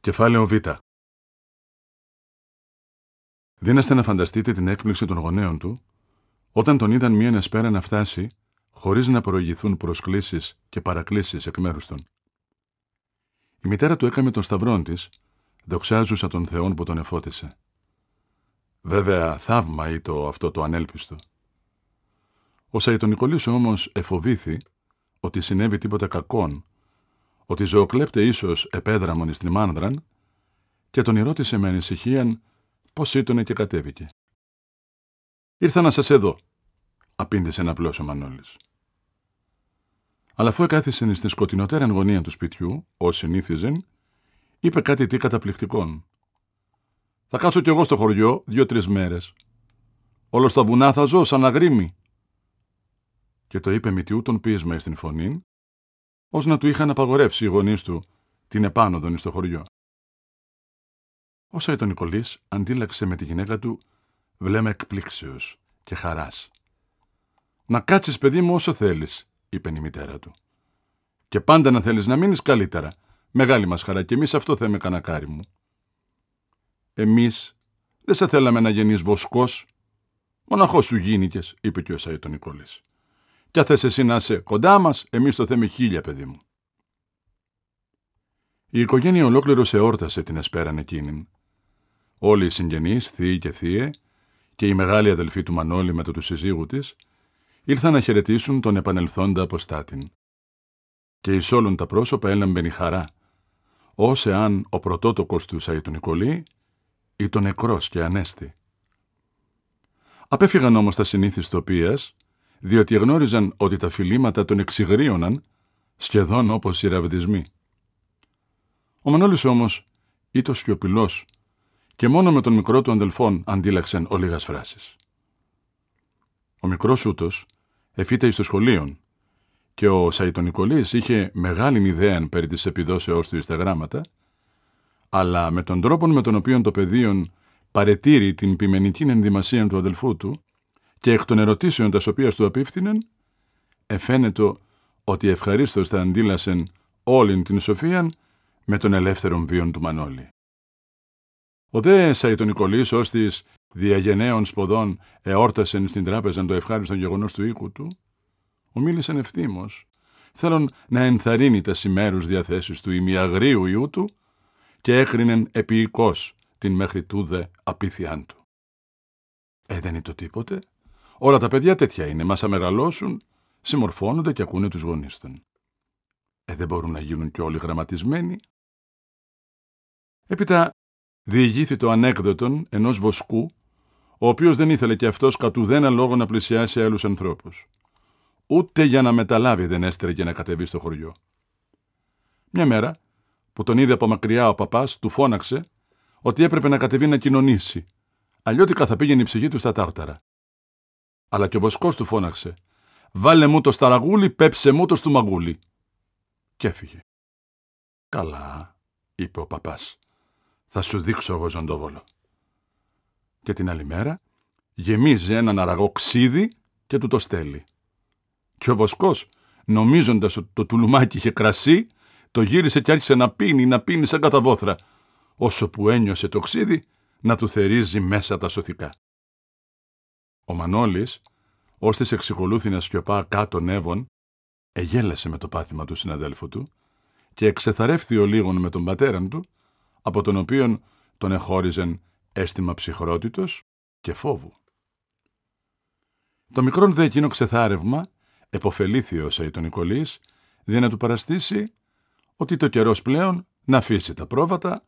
Κεφάλαιο Β. Δίνεστε να φανταστείτε την έκπληξη των γονέων του όταν τον είδαν μία εσπέρα να φτάσει χωρίς να προηγηθούν προσκλήσεις και παρακλήσεις εκ μέρους των. Η μητέρα του έκαμε τον σταυρόν της, δοξάζουσα τον Θεόν που τον εφώτισε. Βέβαια, θαύμα ήτο αυτό το ανέλπιστο. Ο Σαϊτονικολής όμως εφοβήθη ότι συνέβη τίποτα κακόν ότι ζωοκλέπτε ίσως επέδραμον εις την μάνδραν και τον ρώτησε με ανησυχίαν πώς ήτονε και κατέβηκε. «Ήρθα να σας εδώ», απήντησε ένα ο Μανώλης. Αλλά αφού εκάθισε στη σκοτεινοτέρα γωνία του σπιτιού, ως συνήθιζεν, είπε κάτι τι καταπληκτικόν. «Θα κάτσω κι εγώ στο χωριό δύο-τρεις μέρες. Όλος στα βουνά θα ζω σαν αγρίμι». Και το είπε με τιούτον πείσμα στην φωνή ως να του είχαν απαγορεύσει οι γονείς του την επάνωδον στο χωριό. Όσα ήταν Νικολής αντίλαξε με τη γυναίκα του βλέμμα εκπλήξεως και χαράς. «Να κάτσεις παιδί μου όσο θέλεις», είπε η μητέρα του. «Και πάντα να θέλεις να μείνεις καλύτερα. Μεγάλη μας χαρά και εμείς αυτό θέμε κανακάρι μου». «Εμείς δεν σε θέλαμε να γεννείς βοσκός. Μοναχός σου γίνηκες», είπε και ο Σαΐτο Νικολής. Κι θες εσύ να είσαι κοντά μας, εμείς το θέμε χίλια, παιδί μου. Η οικογένεια ολόκληρος εόρτασε την εσπέραν εκείνην. Όλοι οι συγγενείς, θείοι και θείε, και η μεγάλη αδελφή του Μανώλη με το του συζύγου της, ήρθαν να χαιρετήσουν τον επανελθόντα αποστάτην. Και εις όλων τα πρόσωπα έλαμπεν η χαρά, ως εάν ο πρωτότοκος του Σαΐτου Νικολή ήταν νεκρός και ανέστη. Απέφυγαν όμως τα συνήθι τοπίας διότι γνώριζαν ότι τα φιλήματα τον εξυγρίωναν σχεδόν όπως οι ραβδισμοί. Ο Μανώλης όμως ήταν σιωπηλός και μόνο με τον μικρό του αδελφόν αντίλαξαν ολίγας φράσεις. Ο μικρός ούτως εφήτα εις το σχολείο και ο Σαϊτονικολής είχε μεγάλη ιδέα περί της επιδόσεώς του εις τα γράμματα, αλλά με τον τρόπο με τον οποίο το παιδίον παρετήρει την ποιμενική ενδυμασία του αδελφού του, και εκ των ερωτήσεων τα οποία του απίφθηνεν, εφαίνεται ότι ευχαρίστως θα αντίλασεν όλην την σοφίαν με τον ελεύθερον βίον του Μανώλη. Ο δε Σαϊτονικολής ως της διαγενέων σποδών εόρτασεν στην τράπεζα το ευχάριστο γεγονός του οίκου του, ομίλησαν ευθύμως, θέλουν να ενθαρρύνει τα σημέρους διαθέσεις του ημιαγρίου ιού του και έκρινεν επίοικος την μέχρι τούδε απίθιάν του. Ε, δεν είναι το τίποτε, Όλα τα παιδιά τέτοια είναι. Μα μεγαλώσουν, συμμορφώνονται και ακούνε τους γονείς των. Ε, δεν μπορούν να γίνουν κι όλοι γραμματισμένοι. Έπειτα διηγήθη το ανέκδοτον ενός βοσκού, ο οποίος δεν ήθελε κι αυτός κατ' ουδένα λόγο να πλησιάσει άλλους ανθρώπους. Ούτε για να μεταλάβει δεν έστρεγε να κατεβεί στο χωριό. Μια μέρα, που τον είδε από μακριά ο παπάς, του φώναξε ότι έπρεπε να κατεβεί να κοινωνήσει. Αλλιώτικα θα πήγαινε η ψυχή του στα τάρταρα. Αλλά και ο βοσκός του φώναξε «Βάλε μου το σταραγούλι, πέψε μου το στουμαγούλι». Και έφυγε. «Καλά», είπε ο παπάς. «Θα σου δείξω εγώ ζωντόβολο». Και την άλλη μέρα γεμίζει έναν αραγό ξύδι και του το στέλνει. Και ο βοσκός, νομίζοντας ότι το τουλουμάκι είχε κρασί, το γύρισε και άρχισε να πίνει, να πίνει σαν καταβόθρα, όσο που ένιωσε το ξύδι να του θερίζει μέσα τα σωθικά. Ο Μανώλης, ώστε εξεκολούθη να σιωπά κάτω νεύων, εγέλασε με το πάθημα του συναδέλφου του και εξεθαρεύθη ο λίγον με τον πατέραν του, από τον οποίον τον εχώριζεν αίσθημα ψυχρότητος και φόβου. Το μικρόν δε εκείνο ξεθάρευμα εποφελήθη ο Σαϊτονικολής δια να του παραστήσει ότι το καιρός πλέον να αφήσει τα πρόβατα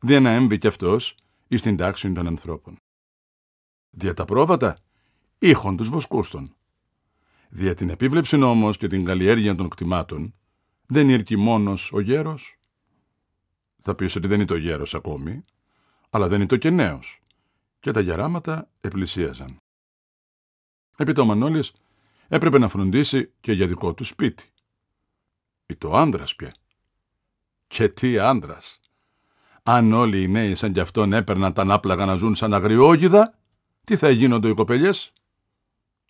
δια να έμβει κι αυτός εις την τάξη των ανθρώπων. Δια τα πρόβατα ήχων τους βοσκούστων. Δια την επίβλεψη όμως και την καλλιέργεια των κτημάτων, δεν ήρκει μόνος ο γέρος. Θα πεις ότι δεν είναι το γέρος ακόμη, αλλά δεν είναι το και νέος. Και τα γεράματα επλησίαζαν. Επί ο Μανώλης έπρεπε να φροντίσει και για δικό του σπίτι. Ή το άντρας πια. Και τι άντρας. Αν όλοι οι νέοι σαν κι αυτόν έπαιρναν τα νάπλαγα να ζουν σαν αγριόγιδα, τι θα γίνονται οι κοπελιές;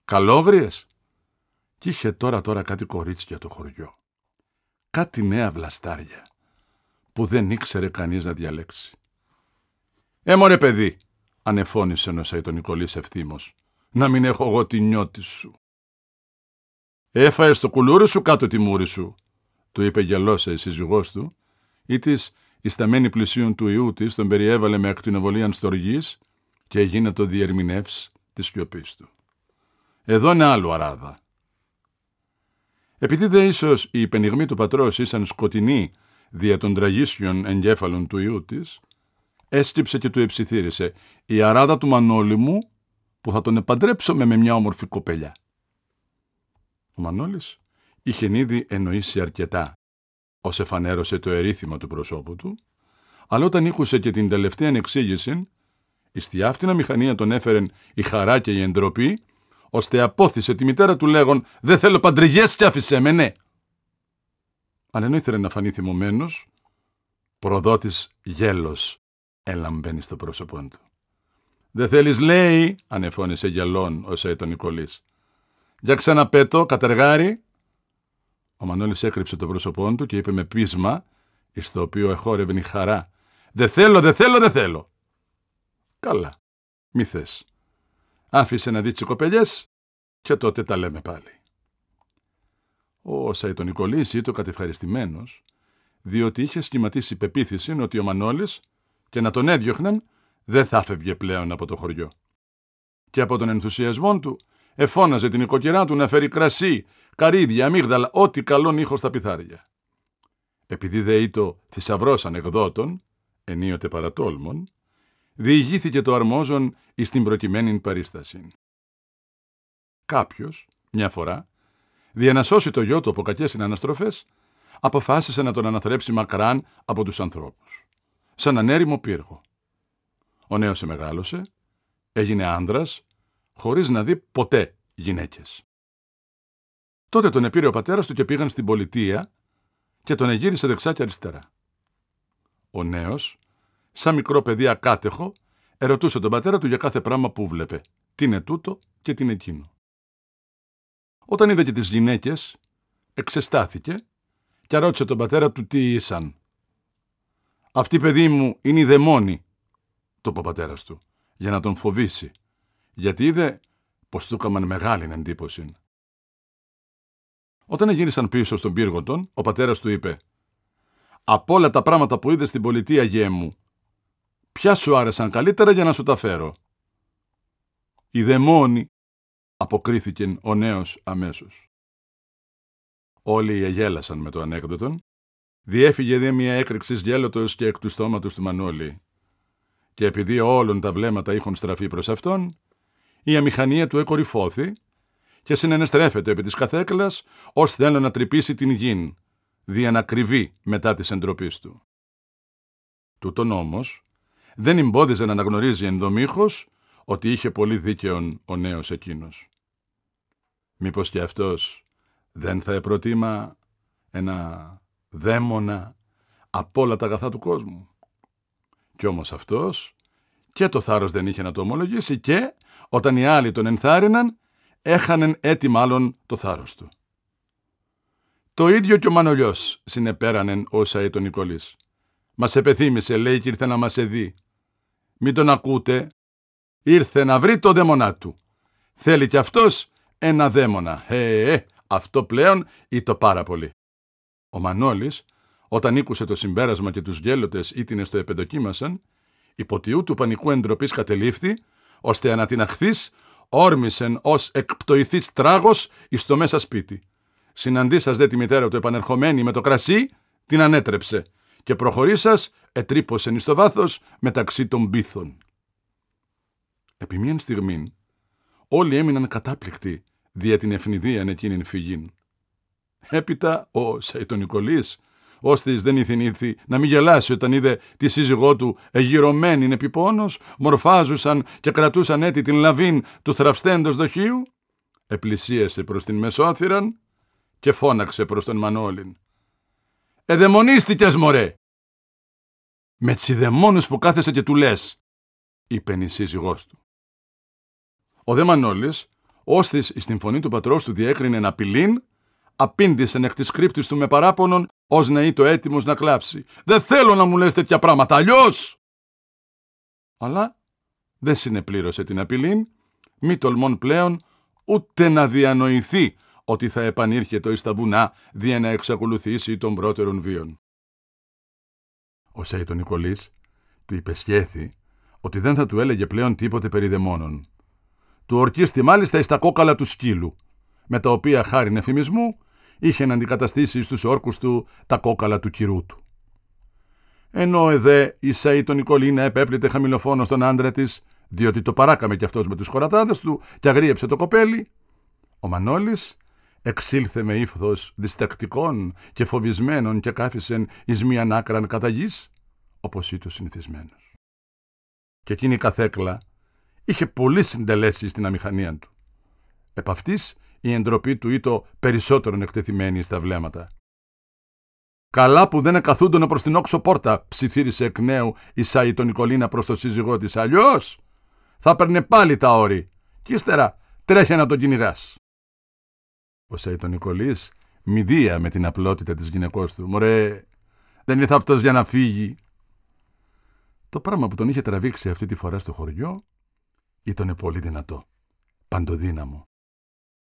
Καλόγριες. Κι είχε τώρα τώρα κάτι κορίτσια το χωριό. Κάτι νέα βλαστάρια. που δεν ήξερε κανείς να διαλέξει. «Ε, παιδί», ανεφώνησε ο τον Νικολής ευθύμως, «να μην έχω εγώ τη νιώτη σου». «Έφαες το κουλούρι σου κάτω τη μούρη σου», του είπε γελώσα η σύζυγός του, ή της η σταμένη πλησίων του ιού της τον περιέβαλε με ακτινοβολίαν στοργής και έγινε το διερμηνεύς της σιωπής του. Εδώ είναι άλλο αράδα. Επειδή δε ίσως η υπενιγμή του πατρός ήσαν σκοτεινή δια των τραγίσιων εγκέφαλων του ιού της, έσκυψε και του εψιθύρισε «Η αράδα του Μανώλη μου που θα τον επαντρέψω με μια όμορφη κοπελιά». Ο Μανώλης είχε ήδη εννοήσει αρκετά, ως εφανέρωσε το ερήθημα του προσώπου του, αλλά όταν ήκουσε και την τελευταία εξήγηση, η στιάφτηνα μηχανία τον έφερε η χαρά και η εντροπή, ώστε απόθυσε τη μητέρα του λέγον «Δεν θέλω παντριγές κι άφησέ με, ναι». Αλλά ενώ ήθελε να φανεί θυμωμένος, προδότης γέλος έλαμπαινε στο πρόσωπό του. «Δεν θέλεις, λέει», ανεφώνησε γελών ο τον Νικολής. «Για ξαναπέτω, κατεργάρι». Ο Μανώλης έκρυψε το πρόσωπό του και είπε με πείσμα, εις το οποίο εχόρευε η χαρά. «Δεν θέλω, δεν θέλω, δεν θέλω». «Καλά, μη θες. Άφησε να δει τις κοπελιές και τότε τα λέμε πάλι. Ο Σαϊτονικολής ήταν κατευχαριστημένος, διότι είχε σχηματίσει πεποίθηση ότι ο Μανώλης και να τον έδιωχναν δεν θα φεύγε πλέον από το χωριό. Και από τον ενθουσιασμό του εφώναζε την οικοκυρά του να φέρει κρασί, καρύδια, αμύγδαλα, ό,τι καλόν ήχος στα πιθάρια. Επειδή δε ήτο θησαυρός ανεκδότων, ενίοτε παρατόλμων, διηγήθηκε το αρμόζον εις την προκειμένη παρίσταση. Κάποιος, μια φορά, δια να σώσει το γιο του από κακές συναναστροφές, αποφάσισε να τον αναθρέψει μακράν από τους ανθρώπους, σαν ανέρημο πύργο. Ο νέος σε μεγάλωσε, έγινε άνδρας, χωρίς να δει ποτέ γυναίκες. Τότε τον επήρε ο πατέρας του και πήγαν στην πολιτεία και τον εγύρισε δεξιά και αριστερά. Ο νέος σαν μικρό παιδί ακάτεχο, ερωτούσε τον πατέρα του για κάθε πράγμα που βλέπε. Τι είναι τούτο και τι είναι εκείνο. Όταν είδε και τις γυναίκες, εξεστάθηκε και ρώτησε τον πατέρα του τι ήσαν. «Αυτή παιδί μου είναι η δαιμόνη», το είπε ο πατέρας του, για να τον φοβήσει, γιατί είδε πως του έκαναν μεγάλη εντύπωση. Όταν γύρισαν πίσω στον πύργο τον, ο πατέρας του είπε «Από όλα τα πράγματα που είδες στην πολιτεία γέ μου, Ποια σου άρεσαν καλύτερα για να σου τα φέρω; «Οι δαιμόνοι», αποκρίθηκε ο νέος αμέσως. Όλοι εγέλασαν με το ανέκδοτον. Διέφυγε δε μια έκρηξη γέλωτος και εκ του στόματος του Μανώλη. Και επειδή όλων τα βλέμματα είχαν στραφεί προς αυτόν, η αμηχανία του εκορυφώθη και συνενεστρέφεται επί της καθέκλας ως θέλω να τρυπήσει την γην, δια να κρυβεί μετά της εντροπής του. Τούτον όμως, δεν εμπόδιζε να αναγνωρίζει ενδομήχως ότι είχε πολύ δίκαιον ο νέος εκείνος. Μήπως και αυτός δεν θα επροτίμα ένα δαίμονα από όλα τα αγαθά του κόσμου. Κι όμως αυτός και το θάρρος δεν είχε να το ομολογήσει και όταν οι άλλοι τον ενθάρρυναν έχανεν έτσι μάλλον το θάρρος του. Το ίδιο και ο Μανολιός συνεπέρανεν όσα τον Νικολής. Μας επεθύμησε λέει και ήρθε να μας εδεί. Μην τον ακούτε. Ήρθε να βρει το δαίμονά του. Θέλει κι αυτός ένα δαίμονα. Ε, ε, αυτό πλέον το πάρα πολύ. Ο Μανώλης, όταν ήκουσε το συμπέρασμα και τους γέλωτες ήτινες στο επεντοκίμασαν, υποτιού του πανικού εντροπής κατελήφθη, ώστε ανατιναχθείς όρμησεν ως εκπτωηθής τράγος εις το μέσα σπίτι. Συναντήσας δε τη μητέρα του επανερχομένη με το κρασί, την ανέτρεψε και προχωρήσας ετρύπωσεν εις το βάθος μεταξύ των πίθων. Επί μίαν στιγμή όλοι έμειναν κατάπληκτοι δια την ευνηδίαν εκείνην φυγήν. Έπειτα ο Σαϊτονικολής, ώστις δεν ήθινήθη να μην γελάσει όταν είδε τη σύζυγό του εγυρωμένη επιπόνος, μορφάζουσαν και κρατούσαν έτη την λαβήν του θραυστέντος δοχείου, επλησίασε προς την Μεσόθυραν και φώναξε προς τον Μανώλην. «Εδαιμονίστηκες, μωρέ! «Με τσιδεμόνους που κάθεσαι και του λες», είπε η σύζυγός του. Ο δε Μανώλης, ώστις στην φωνή του πατρός του διέκρινε να απειλήν, απήντησε εκ της κρύπτης του με παράπονον, ως να είτο έτοιμος να κλάψει. «Δεν θέλω να μου λες τέτοια πράγματα, αλλιώς! Αλλά δεν συνεπλήρωσε την απειλή, μη τολμών πλέον ούτε να διανοηθεί ότι θα επανήρχεται εις τα βουνά δια να εξακολουθήσει των πρώτερων βίων. Ο Σέιτο Νικολής του υπεσχέθη ότι δεν θα του έλεγε πλέον τίποτε περί δαιμόνων. Του ορκίστη μάλιστα εις τα κόκαλα του σκύλου, με τα οποία χάρη εφημισμού είχε να αντικαταστήσει στους όρκους του τα κόκαλα του κυρού του. Ενώ εδέ η Σαΐτο Νικολίνα επέπλητε χαμηλοφόνο στον άντρα της, διότι το παράκαμε κι αυτός με τους χωρατάδες του και αγρίεψε το κοπέλι, ο Μανώλης εξήλθε με ύφθος διστακτικών και φοβισμένων και κάφησεν εις μίαν άκραν κατά γης, όπως ήταν συνηθισμένος. Και εκείνη η καθέκλα είχε πολύ συντελέσει στην αμηχανία του. Επ' αυτής η εντροπή του ήταν περισσότερον εκτεθειμένη στα βλέμματα. Καλά που δεν εκαθούντον προς την όξο πόρτα, ψιθύρισε εκ νέου η Σάιτο Νικολίνα προς το σύζυγό της. Αλλιώς θα παίρνε πάλι τα όρη. Κι ύστερα τρέχει να τον κυνηγάς. Ο Σάιτο Νικολής; Μηδία με την απλότητα της γυναικός του. Μωρέ, δεν ήρθε αυτός για να φύγει. Το πράγμα που τον είχε τραβήξει αυτή τη φορά στο χωριό ήταν πολύ δυνατό, παντοδύναμο.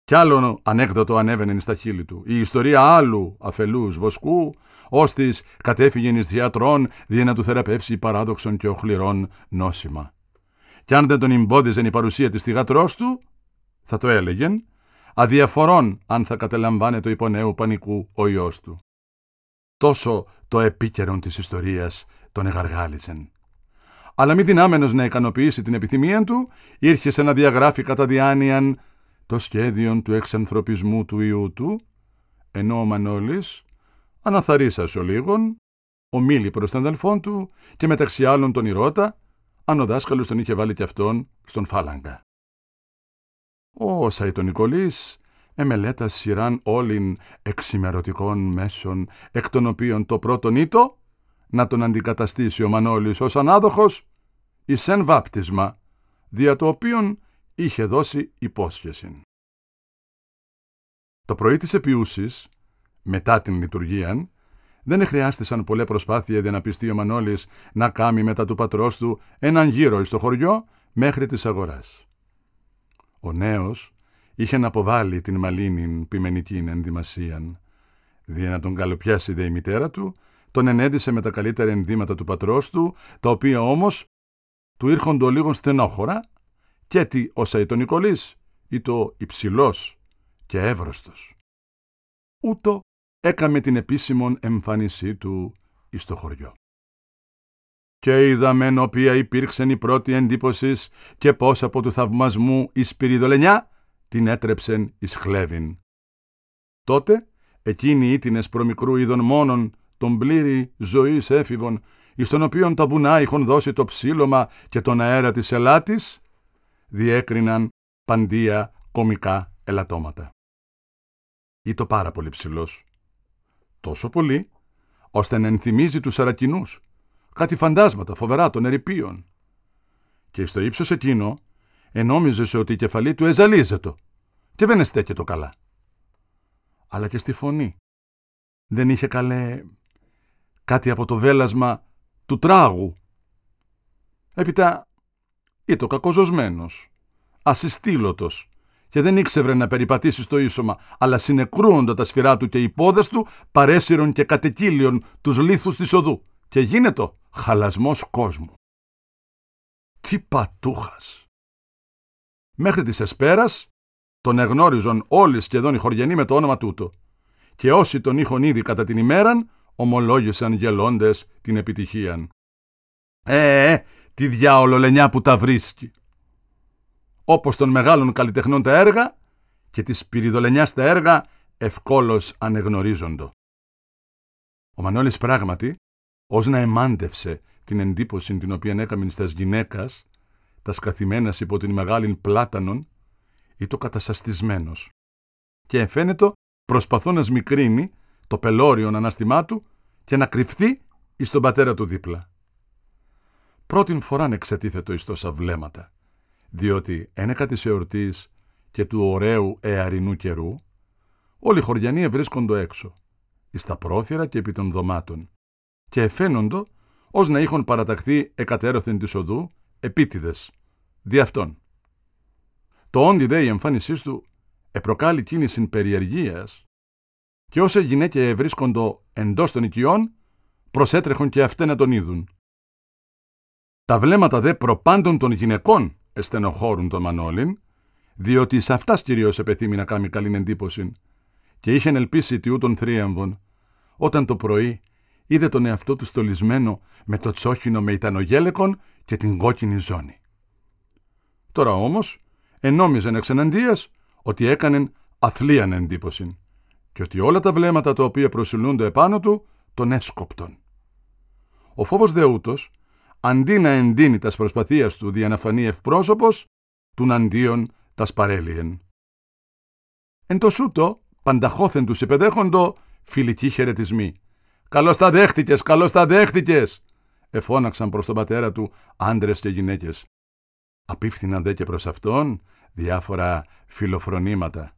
Κι άλλον ανέκδοτο ανέβαινε στα χείλη του. Η ιστορία άλλου αφελούς βοσκού, ώστε κατέφυγε ει διατρών, δια να του θεραπεύσει παράδοξον και οχληρών νόσημα. Κι αν δεν τον εμπόδιζε η παρουσία της θυγατρός του, θα το έλεγεν, αδιαφορών αν θα καταλαμβάνε το υπονέου πανικού ο ιό του. Τόσο το επίκαιρον της ιστορίας τον εγαργάλιζεν. Αλλά μη δυνάμενος να ικανοποιήσει την επιθυμία του, ήρχε να διαγράφει κατά διάνοιαν το σχέδιο του εξανθρωπισμού του ιού του, ενώ ο Μανώλης αναθαρίσασε ο λίγον, ομίλη προς τον αδελφόν του και μεταξύ άλλων τον Ηρώτα, αν ο δάσκαλος τον είχε βάλει και αυτόν στον φάλαγγα. Ο Σαϊτονικολής εμελέτα σειράν όλην εξημερωτικών μέσων, εκ των οποίων το πρώτον ήτο να τον αντικαταστήσει ο Μανώλης ως ανάδοχος εις εν βάπτισμα, δια το οποίον είχε δώσει υπόσχεση. Το πρωί της επιούσης, μετά την λειτουργία, δεν χρειάστησαν πολλέ προσπάθεια για να πιστεί ο Μανώλης να κάνει μετά του πατρός του έναν γύρο στο χωριό μέχρι της αγοράς. Ο νέος είχε να αποβάλει την μαλήνην πιμενικήν ενδυμασίαν, δια να τον καλοπιάσει δε η μητέρα του, τον ενέδισε με τα καλύτερα ενδύματα του πατρός του, τα οποία όμως του ήρχοντο λίγο στενόχωρα και τι ο Σαϊτονικολής ή το υψηλός και εύρωστος. Ούτω έκαμε την επίσημον εμφάνισή του εις το χωριό. Και είδαμεν οποία υπήρξεν η πρώτη εντύπωσης και πώς από του θαυμασμού η σπυριδολενιά την έτρεψεν εις χλέβην. Τότε εκείνοι ήτινες προμικρού είδων μόνον τον πλήρη ζωής έφηβων, εις τον οποίον τα βουνά είχον δώσει το ψήλωμα και τον αέρα της ελάτης, διέκριναν παντία κομικά ελαττώματα. Ήτο πάρα πολύ ψηλός. Τόσο πολύ, ώστε να ενθυμίζει τους Σαρακινούς, κάτι φαντάσματα φοβερά των ερηπείων. Και στο ύψος εκείνο, ενόμιζε ότι η κεφαλή του εζαλίζεται και δεν εστέκεται καλά. Αλλά και στη φωνή. Δεν είχε καλέ κάτι από το βέλασμα του τράγου. Έπειτα ήταν κακοζωσμένος, ασυστήλωτος και δεν ήξερε να περιπατήσει στο ίσωμα, αλλά συνεκρούοντα τα σφυρά του και οι πόδες του παρέσυρον και κατεκύλιον τους λίθους της οδού και γίνεται χαλασμός κόσμου. Τι πατούχας! Μέχρι της εσπέρας τον εγνώριζον όλοι σχεδόν οι χωριανοί με το όνομα τούτο και όσοι τον είχαν ήδη κατά την ημέραν ομολόγησαν γελώντες την επιτυχίαν. «Ε, ε, τι διάολο λενιά που τα βρίσκει. Όπως των μεγάλων καλλιτεχνών τα έργα και της πυριδολενιάς τα έργα ευκόλως ανεγνωρίζοντο. Ο Μανώλης πράγματι, ως να εμάντευσε την εντύπωση την οποία έκαμε στα γυναίκας, τα σκαθημένας υπό την μεγάλην πλάτανον, το κατασαστισμένος. Και εφαίνεται προσπαθώ να σμικρύνει το πελώριον ανάστημά του και να κρυφθεί εις τον πατέρα του δίπλα πρώτην φοράν εξατίθετο εις τόσα βλέμματα, διότι ένεκα της εορτής και του ωραίου εαρινού καιρού, Όλοι οι χωριανοί ευρίσκοντο έξω, εις τα πρόθυρα και επί των δωμάτων, και εφαίνοντο ως να είχαν παραταχθεί εκατέρωθεν της οδού, επίτηδες, δι' αυτόν. Το όντι δε η εμφάνισής του επροκάλει κίνηση περιεργίας και όσε γυναίκε ευρίσκοντο εντός των οικειών, προσέτρεχον και αυτέ να τον είδουν. Τα βλέμματα δε προπάντων των γυναικών εστενοχώρουν τον Μανώλην, διότι σε αυτάς κυρίως επεθύμει να κάνει καλή εντύπωση, και είχε ελπίσει τι ούτων θρίαμβων, όταν το πρωί είδε τον εαυτό του στολισμένο με το τσόχινο με ητανογέλεκον και την κόκκινη ζώνη. Τώρα όμως ενόμιζεν εξ εναντίας ότι έκανεν αθλίαν εντύπωση και ότι όλα τα βλέμματα τα οποία προσιλούνται επάνω του τον έσκοπτον. Ο φόβος δεούτος, αντί να εντείνει τας προσπαθίας του δια να φανεί ευπρόσωπος, του αντίον τας σπαρέλιεν. Εν το σούτο, πανταχώθεν τους υπεδέχοντο, φιλικοί χαιρετισμοί. «Καλώς τα δέχτηκες, καλώς τα δέχτηκες», εφώναξαν προς τον πατέρα του άντρες και γυναίκες. Απίφθηναν δε και προς αυτόν διάφορα φιλοφρονήματα.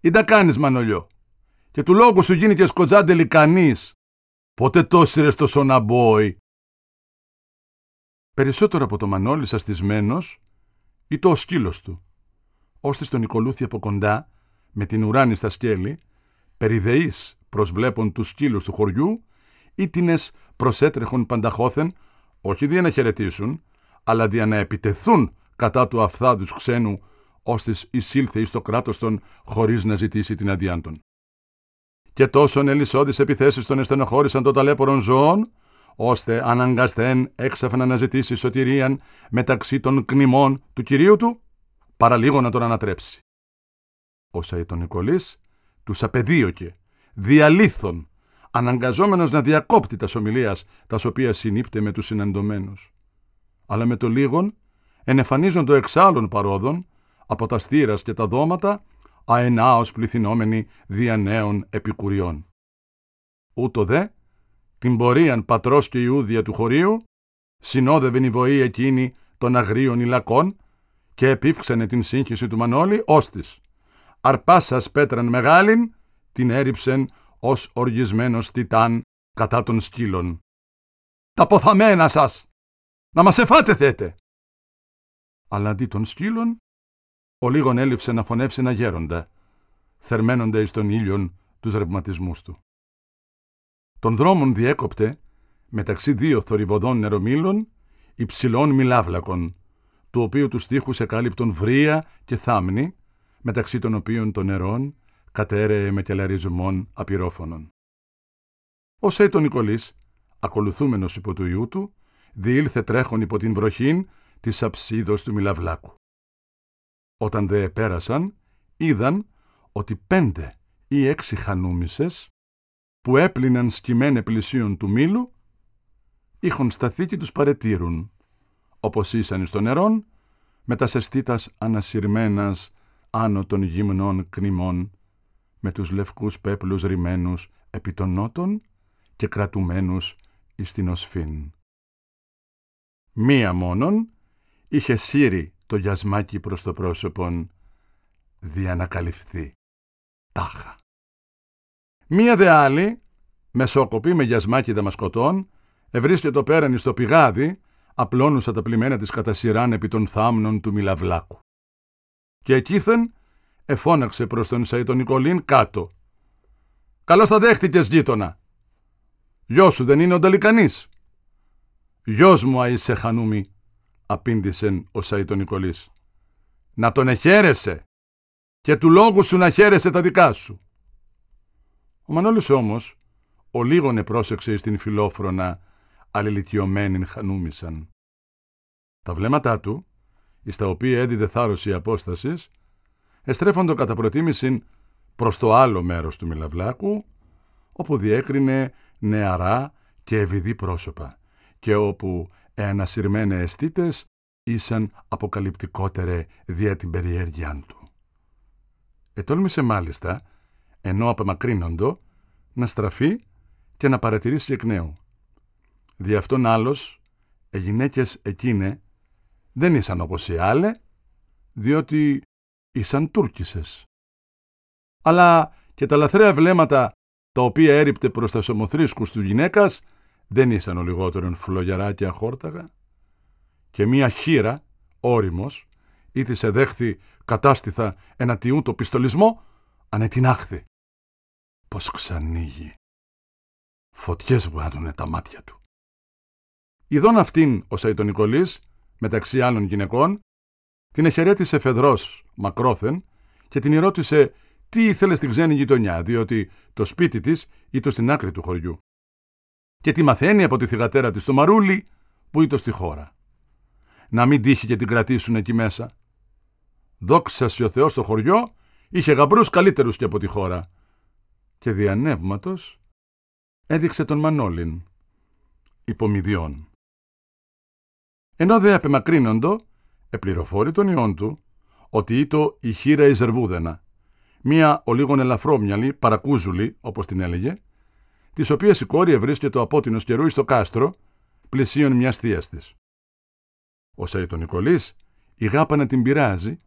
«Ή τα κάνεις, Μανολιό, και του λόγου σου γίνει και σκοτζάντελη κανείς. Πότε το σύρες το σοναμπόι. Περισσότερο από το Μανώλη σαστισμένος ή το ο σκύλος του. Ώστε στον Νικολούθη από κοντά, με την ουράνη στα σκέλη, περιδεείς προσβλέπουν τους σκύλους του χωριού, ήτινες προσέτρεχον πανταχώθεν, όχι δια να χαιρετήσουν, αλλά δια να επιτεθούν κατά του αφθάδους ξένου, ώστε εισήλθε εις το κράτος των χωρίς να ζητήσει την αδειάντων και τόσον ελισσόδεις επιθέσεις των εστενοχώρησαν των ταλέπορων ζώων, ώστε αναγκαστέν έξαφνα να ζητήσει σωτηρίαν μεταξύ των κνημών του κυρίου του, παραλίγο να τον ανατρέψει. Ο Σαϊτον Νικολής τους απεδίωκε, διαλύθων, αναγκαζόμενος να διακόπτει τας ομιλίας τας οποίας συνήπτε με τους συναντωμένους. Αλλά με το λίγον ενεφανίζονται εξάλλων παρόδων από τα στήρας και τα δώματα αενάως πληθυνόμενοι δια νέων επικουριών. Ούτω δε, την πορείαν πατρός και Ιούδια του χωρίου, συνόδευε η βοή εκείνη των αγρίων υλακών και επίφξανε την σύγχυση του Μανώλη όστις. Αρπάσας πέτραν μεγάλην, την έριψεν ως οργισμένος τιτάν κατά των σκύλων. «Τα ποθαμένα σας! Να μας εφάτε θέτε!» Αλλά αντί των σκύλων ο λίγον έλειψε να φωνεύσει ένα γέροντα, θερμένοντα εις τον ήλιον τους ρευματισμούς του. Τον δρόμον διέκοπτε, μεταξύ δύο θορυβοδών νερομήλων, υψηλών μιλάβλακων, του οποίου τους τείχους εκάλυπτον βρία και θάμνη, μεταξύ των οποίων των νερών κατέρεε με κελαρισμών απειρόφωνων. Ο Σέιτον Νικολής, ακολουθούμενος υπό του ιού του, διήλθε τρέχον υπό την βροχήν της αψίδος του μιλαβλάκου. Όταν δε πέρασαν, είδαν ότι πέντε ή έξι χανούμισες που έπλυναν σκημένε πλησίων του μήλου είχαν σταθεί και τους παρετήρουν, όπως ήσαν στο νερόν, με τα σεστήτας ανασυρμένας άνω των γυμνών κνημών, με τους λευκούς πέπλους ρημένους επί των νότων και κρατουμένους εις την οσφήν. Μία μόνον είχε σύρει το γιασμάκι προς το πρόσωπον διανακαλυφθεί. Τάχα. Μία δε άλλη, μεσόκοπη με γιασμάκι δαμασκοτών, ευρίσκεται πέραν στο πηγάδι, απλώνουσα τα πλημμένα της κατά σειράν επί των θάμνων του Μιλαβλάκου. Και εκείθεν εφώναξε προς τον Σαϊτον Νικολίν κάτω. «Καλώς θα δέχτηκες γείτονα. Γιος σου δεν είναι ο Νταλικανής. Γιος μου αείσαι χανούμι, απήντησε ο Σαΐτο Νικολής. Να τον εχαίρεσαι και του λόγου σου να χαίρεσαι τα δικά σου. Ο Μανώλης όμως, ο λίγον επρόσεξε στην φιλόφρονα αλληλικιωμένη χανούμισαν. Τα βλέμματά του, εις τα οποία έδιδε θάρρος η απόστασης, εστρέφοντο κατά προτίμηση προς το άλλο μέρος του Μιλαβλάκου, όπου διέκρινε νεαρά και ευηδή πρόσωπα και όπου ενασυρμένε αισθήτες ήσαν αποκαλυπτικότερε δια την περιέργειά του. Ετόλμησε μάλιστα, ενώ απομακρύνοντο, να στραφεί και να παρατηρήσει εκ νέου. Δι' αυτόν άλλος, οι γυναίκες εκείνε δεν ήσαν όπως οι άλλε, διότι ήσαν Τούρκισες. Αλλά και τα λαθρέα βλέμματα τα οποία έριπτε προς τα σωμοθρίσκους του γυναίκας δεν ήσαν ο λιγότερον φλογερά και αχόρταγα. Και μία χείρα, όριμος, ή της εδέχθη κατάστηθα εναντιούν το πιστολισμό, ανετινάχθη. Πως ξανοίγει. Φωτιές βγάνουνε τα μάτια του. Ιδών αυτήν ο Σαϊτονικολής, μεταξύ άλλων γυναικών, την εχαιρέτησε φεδρός μακρόθεν και την ρώτησε τι ήθελε στην ξένη γειτονιά, διότι το σπίτι της ήταν στην άκρη του χωριού. Και τι μαθαίνει από τη θυγατέρα της το Μαρούλι που ήταν στη χώρα. Να μην τύχει και την κρατήσουν εκεί μέσα. Δόξα ο Θεός στο χωριό, είχε γαμπρούς καλύτερους και από τη χώρα. Και διανεύματος έδειξε τον Μανόλιν, υπομοιδιών. Ενώ δε απεμακρύνοντο, επληροφόρη τον ιόν του, ότι ήτο η χείρα η Ζερβούδενα, μία ο λίγον ελαφρόμυαλη, παρακούζουλη, όπως την έλεγε, τη οποία η κόρη ευρίσκεται από την καιρού στο κάστρο, πλησίον μιας θείας της. Ο Σαϊτονικολή η γάπα να την πειράζει,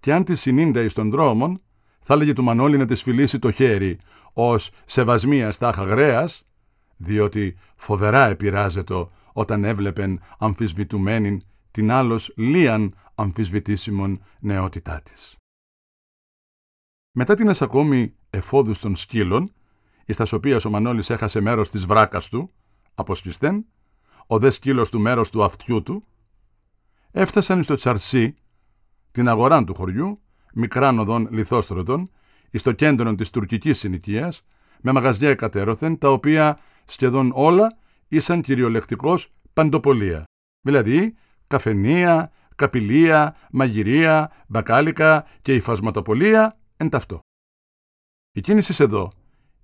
και αν τη συνήντα εις των δρόμων, θα έλεγε του Μανώλη να της φιλήσει το χέρι, ως σεβασμία στάχα γραία, διότι φοβερά επηράζεται όταν έβλεπεν αμφισβητουμένην την άλλος λίαν αμφισβητήσιμον νεότητά της. Μετά την ασακόμη εφόδους των σκύλων, εις τας οποίας ο Μανώλης έχασε μέρος της βράκας του, από σκιστέν, ο δε σκύλος του μέρος του αυτιού του, έφτασαν στο Τσαρσί, την αγορά του χωριού, μικράν οδόν λιθόστρωτων, εις το κέντρο της τουρκικής συνοικίας, με μαγαζιά εκατέρωθεν, τα οποία σχεδόν όλα ήσαν κυριολεκτικός παντοπολία. Δηλαδή, καφενεία, καπηλεία, μαγειρία, μπακάλικα και υφασματοπολία εν ταυτό. Η κίνησης εδώ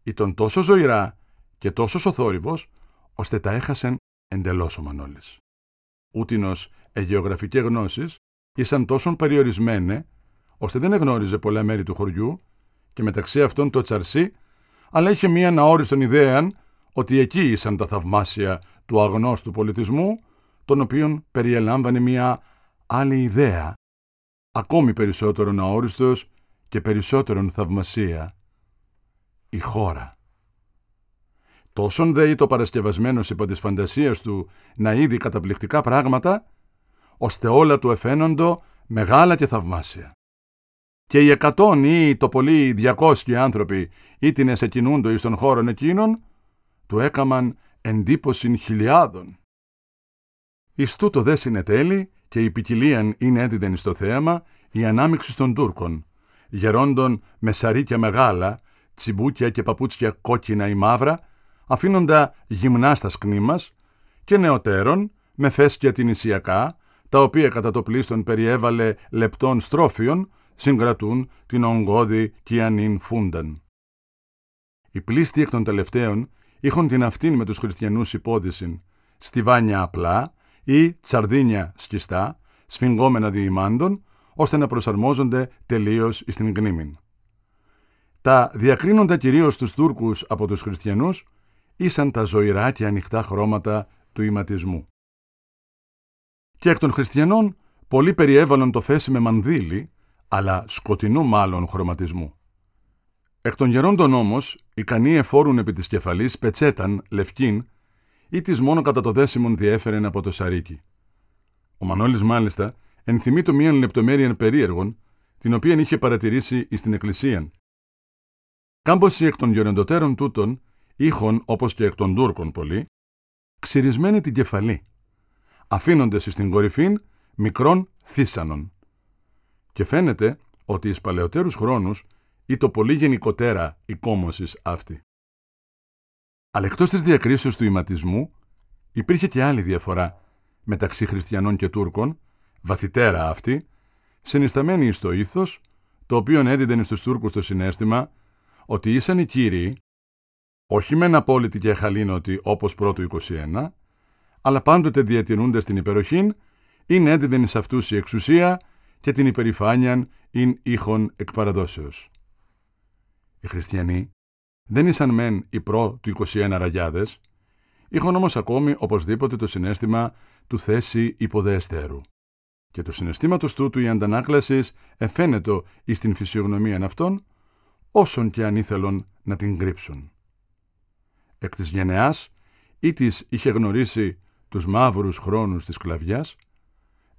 ήταν τόσο ζωηρά και τόσο σοθόρυβος, ώστε τα έχασεν εντελώς ο Μανώλης. Ούτινος εγεωγραφικές γνώσεις ήσαν τόσο περιορισμένε, ώστε δεν εγνώριζε πολλά μέρη του χωριού και μεταξύ αυτών το τσαρσί, αλλά είχε μία αναόριστον ιδέα ότι εκεί ήσαν τα θαυμάσια του αγνώστου πολιτισμού, τον οποίον περιελάμβανε μία άλλη ιδέα, ακόμη περισσότερον αόριστος και περισσότερον θαυμασία. Η χώρα. Τόσον δε το παρασκευασμένος υπό της φαντασίας του να είδει καταπληκτικά πράγματα, ώστε όλα του εφαίνοντο μεγάλα και θαυμάσια. Και οι εκατόν ή το πολύ διακόσιοι άνθρωποι ήτινε σε κινούντο εις των χώρων εκείνων, του έκαμαν εντύπωση χιλιάδων. Εις τούτο δε συνετέλει και η ποικιλία είναι έντιδεν στο θέαμα η ανάμειξη των Τούρκων, γερόντων με σαρίκια μεγάλα, τσιμπούκια και παπούτσια κόκκινα ή μαύρα, αφήνοντα γυμνά στα σκνήμας και νεωτέρων με φέσκια την Ισιακά, τα οποία κατά το πλήστον περιέβαλε λεπτών στρόφιων, συγκρατούν την ογκώδη κιανήν φούνταν. Οι πλήστοι εκ των τελευταίων είχαν την αυτήν με τους χριστιανούς υπόδησιν, στιβάνια απλά ή τσαρδίνια σκιστά, σφιγγόμενα διημάντων, ώστε να προσαρμόζονται τελείως στην γνήμην. Τα διακρίνοντα κυρίως τους Τούρκους από τους χριστιανούς ήσαν τα ζωηρά και ανοιχτά χρώματα του ηματισμού. Και εκ των χριστιανών πολλοί περιέβαλαν το θέση με μανδύλι, αλλά σκοτεινού μάλλον χρωματισμού. Εκ των γερόντων όμως, ικανοί εφόρουν επί της κεφαλής πετσέταν, λευκήν, ή της μόνο κατά το δέσιμον διέφερεν από το σαρίκι. Ο Μανώλης μάλιστα ενθυμεί το μίαν λεπτομέρειαν περίεργων, την οποία είχε παρατηρήσει εις την εκκλησίαν. Κάμποσοι εκ των γεροντοτέρων τούτων, είχον, όπως και εκ των Τούρκων πολλοί, ξυρισμένη την κεφαλή, αφήνοντε στην κορυφήν μικρών θύσανων. Και φαίνεται ότι εις παλαιότερους χρόνους ή το πολύ γενικότερα η κόμωση αυτή. Αλλά εκτός της διακρίσεως του ηματισμού, υπήρχε και άλλη διαφορά μεταξύ χριστιανών και Τούρκων, βαθυτέρα αυτή, συνισταμένη στο ήθος, το οποίο έδιδεν στου Τούρκους το συνέστημα ότι ήσαν οι κύριοι, όχι μεν απόλυτοι και εχαλήνωτοι όπως πρώτου 21, αλλά πάντοτε διατηρούνται την υπεροχήν, είναι έδιδεν σε αυτούς η εξουσία και την υπερηφάνεια ειν ήχων εκ παραδόσεως. Οι χριστιανοί δεν ήσαν μεν οι προ του 21 ραγιάδες, είχαν όμως ακόμη οπωσδήποτε το συνέστημα του θέση υποδέστερου. Και το συναισθήματος τούτου η αντανάκλασης εφαίνεται εις την φυσιογνωμία αυτών, όσον και αν ήθελον να την κρύψουν. Εκ της γενεάς ή της είχε γνωρίσει τους μαύρους χρόνους της σκλαβιάς,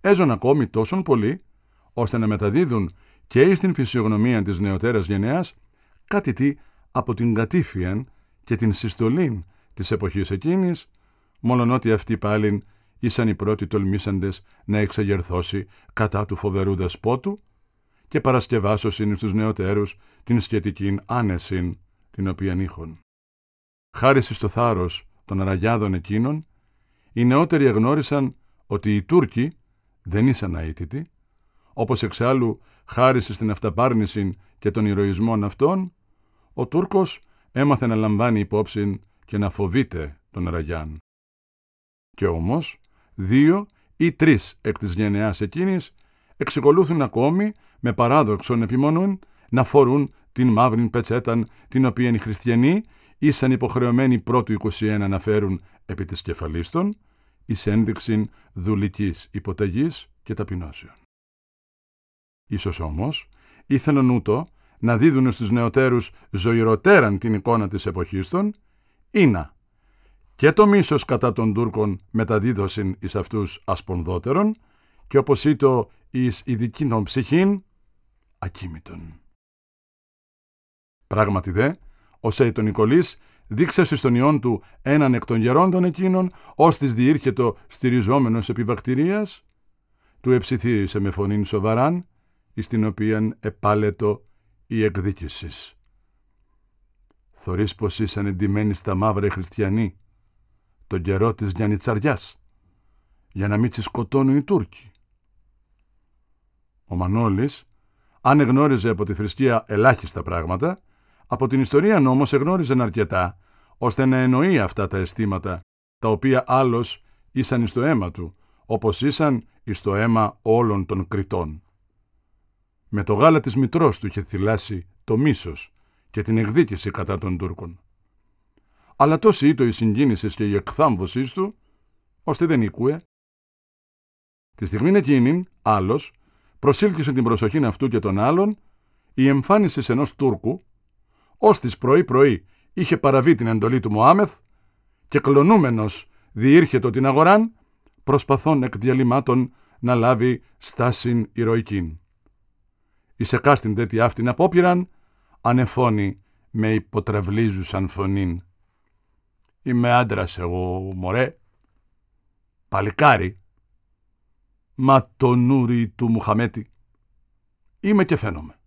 έζων ακόμη τόσον πολύ, ώστε να μεταδίδουν και εις την φυσιογνωμία της νεωτέρας γενεάς κάτι τι από την κατήφιαν και την συστολήν της εποχής εκείνης, μόλον ότι αυτοί πάλιν ήσαν οι πρώτοι τολμήσαντες να εξαγερθώσει κατά του φοβερού δεσπότου και παρασκευάσωσιν στους νεωτέρους την σχετική άνεσιν την οποίαν είχον. Χάρη στο θάρρος των αραγιάδων εκείνων, οι νεότεροι εγνώρισαν ότι οι Τούρκοι δεν ήσαν αίτητοι, όπως εξάλλου χάρη στην αυταπάρνηση και των ηρωισμών αυτών, ο Τούρκος έμαθε να λαμβάνει υπόψη και να φοβείται τον Αραγιάν. Και όμως, δύο ή τρεις εκ της γενεάς εκείνης εξεκολούθουν ακόμη με παράδοξον επιμονούν να φορούν την μαύρη πετσέταν την οποία οι χριστιανοί ήσαν υποχρεωμένοι πρώτου 21 να φέρουν επί της κεφαλίστων εις ένδειξη δουλικής υποταγής και ταπεινώσεων. Ίσως όμως ήθελαν ούτω να δίδουν στους νεωτέρους ζωηροτέραν την εικόνα της εποχής των ή να και το μίσος κατά των Τούρκων μεταδίδωσιν εις αυτούς ασπονδότερων και όπως ήτο εις ειδικήν ψυχήν ακίμητον. Πράγματι δε, ο Σέιτον Νικολής δείξασε στον ιόν του έναν εκ των γερόντων εκείνων, ως της διήρχετο στηριζόμενος επιβακτηρίας, του εψιθύρισε με φωνήν σοβαράν, εις την οποίαν επάλετο η εκδίκησης. Θωρείς πως ήσαν εντυμένοι στα μαύρα οι χριστιανοί, τον καιρό της Γιαννιτσαριάς, για να μην τσι σκοτώνουν οι Τούρκοι. Ο Μανώλης, αν εγνώριζε από τη θρησκεία ελάχιστα πράγματα, από την ιστορία όμως εγνώριζε αρκετά, ώστε να εννοεί αυτά τα αισθήματα, τα οποία άλλος ήσαν εις το αίμα του, όπως ήσαν εις το αίμα όλων των κριτών. Με το γάλα της μητρός του είχε θυλάσει το μίσος και την εκδίκηση κατά των Τούρκων. Αλλά τόση ήτο η συγκίνηση και η εκθάμβωσής του, ώστε δεν ήκουε. Τη στιγμή εκείνη, άλλος, προσήλθησε την προσοχή αυτού και των άλλων η εμφάνισης ενός Τούρκου, ώστις πρωί-πρωί είχε παραβεί την εντολή του Μωάμεθ και κλονούμενος διήρχετο την αγοράν, προσπαθών εκ διαλυμάτων να λάβει στάσιν ηρωικήν. Εις εκάστην τέτοια αυτήν απόπειραν, ανεφώνει με υποτρευλίζουσαν φωνήν. Είμαι άντρας εγώ, μωρέ. Παλικάρι. Μα το νούρι του Μουχαμέτη. Είμαι και φαίνομαι.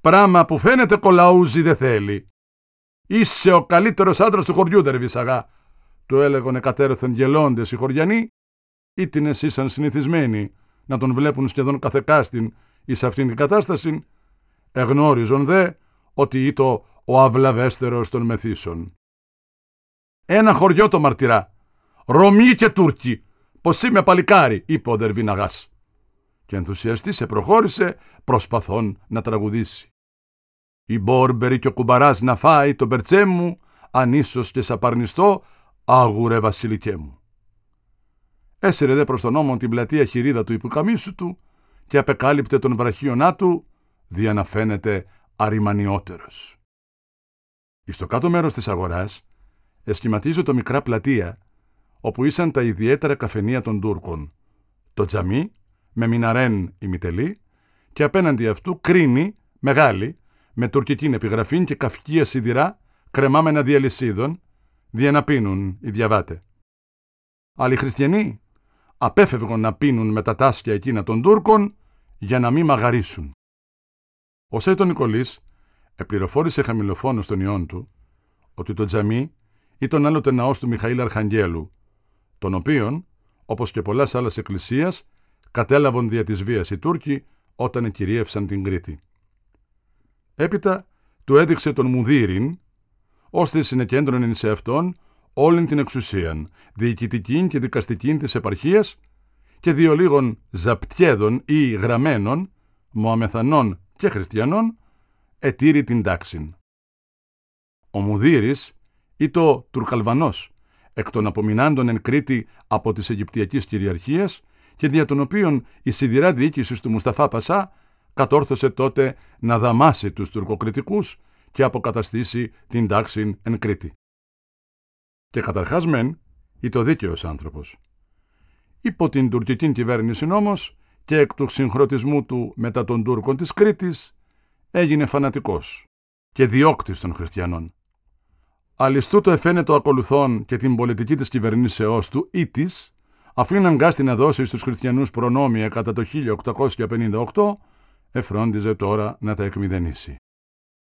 Πράμα που φαίνεται κολαούζι δεν θέλει. Είσαι ο καλύτερος άντρας του χωριού, Δερβισαγά. Του έλεγον εκατέρωθεν γελώντες οι χωριανοί, ήτινες ήσαν συνηθισμένοι να τον βλέπουν σχεδόν καθεκάστην εις αυτήν την κατάσταση, εγνώριζον δε ότι ήτο ο αυλαβέστερος των μεθύσεων. Ένα χωριό το μαρτυρά. Ρωμί και Τούρκοι. Πως είμαι παλικάρι, είπε ο Δερβίναγας. Και ενθουσιαστής σε προχώρησε προσπαθών να τραγουδήσει. Η Μπόρμπερη και ο κουμπαράς να φάει το μπερτσέ μου, αν ίσως και σαπαρνιστώ, άγουρε βασιλικέ μου. Έσυρε δε προς τον νόμο την πλατεία χειρίδα του υποκαμίσου του και απεκάλυπτε τον βραχίωνά του, δια να φαίνεται αριμανιότερος. Εις το κάτω μέρος της αγοράς εσχηματίζω το μικρά πλατεία, όπου ήσαν τα ιδιαίτερα καφενεία των Τούρκων, το τζαμί με μιναρέν ημιτελή και απέναντι αυτού κρίνη μεγάλη με τουρκική επιγραφή και καυκία σιδηρά κρεμάμενα διαλυσίδων, δια να πίνουν οι διαβάτε. Άλλοι χριστιανοί απέφευγαν να πίνουν με τα τάσκια εκείνα των Τούρκων για να μην μαγαρίσουν. Ο Σέτο Νικολής επληροφόρησε χαμηλοφόνο στον ιόν του ότι το τζαμί ήταν άλλοτε ναός του Μιχαήλ Αρχαγγέλου, τον οποίον, όπως και πολλές άλλες εκκλησίες, κατέλαβαν δια της βίας οι Τούρκοι όταν εκυρίευσαν την Κρήτη. Έπειτα του έδειξε τον Μουδίριν, ώστε συνεκέντρωνε σε αυτόν όλη την εξουσίαν, διοικητική και δικαστική της επαρχίας και δύο λίγων ζαπτιέδων ή γραμμένων, Μωαμεθανών και Χριστιανών, ετήρη την τάξην. Ο Μουδίρης ή το Τουρκαλβανός, εκ των απομεινάντων εν Κρήτη από της Αιγυπτιακής κυριαρχίας και δια των οποίων η σιδηρά διοίκησης του Μουσταφά Πασά κατόρθωσε τότε να δαμάσει τους τουρκοκριτικούς και αποκαταστήσει την τάξη εν Κρήτη. Και καταρχάς μεν, το δίκαιος άνθρωπος. Υπό την τουρκική κυβέρνηση όμως και εκ του συγχρονισμού του μετά των Τούρκων της Κρήτης, έγινε φανατικός και διώκτης των χριστιανών. Αλιστού το εφαίνεται ακολουθών και την πολιτική της κυβερνήσεώς του ή της, αφού είναι αγκάστη να δώσει στους χριστιανούς προνόμια κατά το 1858, εφρόντιζε τώρα να τα εκμηδενήσει.